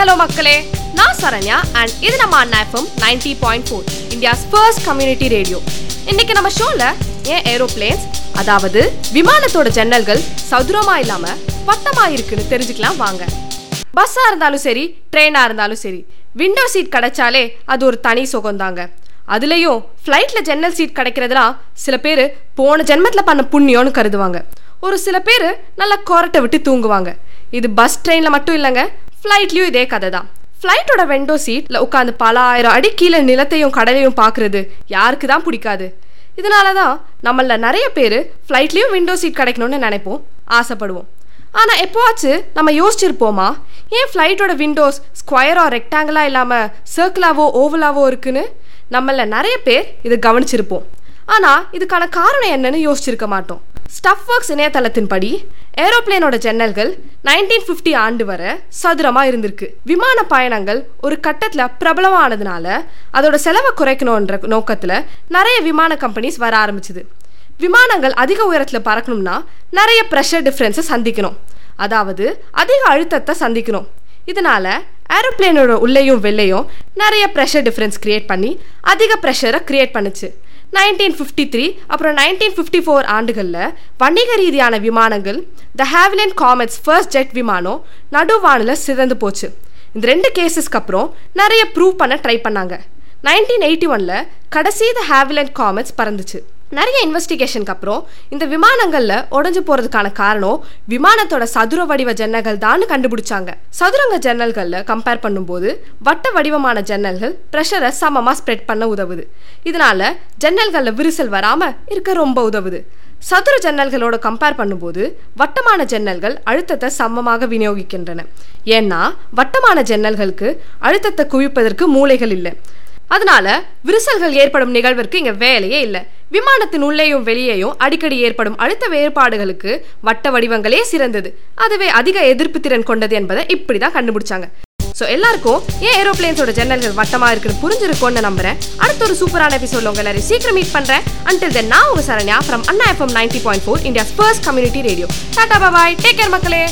Hello மக்களே. நான் Saranya and இது நம்ம Anna FM ninety point four India's first community radio இன்னைக்கு நம்ம ஷோவில் ஏன் ஏரோப்ளேன்ஸ் அதாவது விமானத்தோட ஜன்னல்கள் சதுரமா இல்லாம வட்டமா இருக்குன்னு தெரிஞ்சுக்கலாம் வாங்க. பஸ்ஸா இருந்தாலும் சரி ட்ரெயினா இருந்தாலும் சரி விண்டோ சீட் கிடைச்சாலே அது ஒரு தனி சுகம்தாங்க. அதுலேயும் ஃப்ளைட்டில் ஜன்னல் சீட் கிடைக்கிறதுலாம் சில பேர் போன ஜென்மத்தில் பண்ண புண்ணியம்னு கருதுவாங்க. ஒரு சில பேர் நல்லா கொரட்டை விட்டு தூங்குவாங்க. இது பஸ் ட்ரெயினில் மட்டும் இல்லைங்க. ஃப்ளைட்லேயும் இதே கதை தான் ஃப்ளைட்டோட விண்டோ சீட்டில் உட்காந்து பல ஆயிரம் அடி கீழே நிலத்தையும் கடலையும் பார்க்குறது. யாருக்கு தான் பிடிக்காது. இதனால தான் நம்மள நிறைய பேர் ஃப்ளைட்லேயும் விண்டோ சீட் கிடைக்கணும்னு நினைப்போம். ஆசைப்படுவோம். ஆனால் எப்போவாச்சு நம்ம யோசிச்சிருப்போமா? ஏன் ஃப்ளைட்டோட விண்டோஸ் ஸ்கொயரோ ரெக்டாங்கிளாக இல்லாமல் சர்க்கிளாவோ ஓவலாவோ இருக்குன்னு? நம்மள நிறைய பேர் இதை கவனிச்சிருப்போம். ஆனால் இதுக்கான காரணம் என்னன்னு யோசிச்சிருக்க மாட்டோம். ஸ்டஃப் ஒர்க்ஸ் இணையதளத்தின்படி ஏரோப்ளேனோட ஜன்னல்கள் நைன்டீன் ஃபிஃப்டி ஆண்டு வரை சதுரமாக இருந்திருக்கு. விமான பயணங்கள் ஒரு கட்டத்தில் பிரபலமானதுனால அதோட செலவை குறைக்கணுன்ற நோக்கத்தில் நிறைய விமான கம்பெனிஸ் வர ஆரம்பிச்சுது. விமானங்கள் அதிக உயரத்தில் பறக்கணும்னா நிறைய ப்ரெஷர் டிஃப்ரென்ஸை சந்திக்கணும். அதாவது அதிக அழுத்தத்தை சந்திக்கணும். இதனால ஏரோப்ளேனோட உள்ளேயும் வெளிலையும் நிறைய ப்ரெஷர் டிஃப்ரென்ஸ் க்ரியேட் பண்ணி அதிக ப்ரெஷரை க்ரியேட் பண்ணுச்சு. நைன்டீன் ஃபிஃப்டி த்ரீ அப்புறம் நைன்டீன் ஃபிஃப்டி ஃபோர் ஆண்டுகளில் வணிக ரீதியான விமானங்கள் de Havilland Comets first jet விமானம் நடுவானில் சிதந்து போச்சு. இந்த ரெண்டு கேசஸ்க்கு அப்புறம் நிறைய ப்ரூவ் பண்ண ட்ரை பண்ணாங்க. நைன்டீன் எயிட்டி ஒனில் கடைசி த ஹேவ்லியன் காமெட்ஸ் பறந்துச்சு. நிறைய இன்வெஸ்டிகேஷனுக்கு அப்புறம் இந்த விமானங்களில் உடஞ்சு போகிறதுக்கான காரணம் விமானத்தோட சதுர வடிவ ஜன்னல்கள் தான் கண்டுபிடிச்சாங்க. சதுரங்க ஜன்னல்களில் கம்பேர் பண்ணும்போது வட்ட வடிவமான ஜன்னல்கள் ப்ரெஷரை சமமாக ஸ்ப்ரெட் பண்ண உதவுது. இதனால ஜன்னல்களில் விரிசல் வராமல் இருக்க ரொம்ப உதவுது. சதுர ஜன்னல்களோட கம்பேர் பண்ணும்போது வட்டமான ஜன்னல்கள் அழுத்தத்தை சமமாக விநியோகிக்கின்றன. ஏன்னா வட்டமான ஜன்னல்களுக்கு அழுத்தத்தை குவிப்பதற்கு மூளைகள் இல்லை. அதனால விரிசல்கள் ஏற்படும் நிகழ்விற்கு இங்கே வேலையே இல்லை. விமானத்தின் உள்ளேயும் வெளியேயும் அடிக்கடி ஏற்படும் அழுத்த வேறுபாடுகளுக்கு வட்ட வடிவங்களே சிறந்தது. அதுவே அதிக எதிர்ப்பு திறன் கொண்டது என்பதை இப்படிதான் கண்டுபிடிச்சாங்க. ஸோ எல்லாருக்கும் ஏன் ஏரோப்ளேன்ஸோட ஜன்னல்கள் வட்டமாக இருக்குன்னு புரிஞ்சிருக்கும்னு நம்புறேன். அடுத்த ஒரு சூப்பரான எபிசோட்ல உங்க எல்லாரையும் சீக்கிரம் மீட் பண்றேன். அண்டில் தென் நான் உங்க Saranya from Anna FM ninety point four India first community radio tata bye take care மக்களே.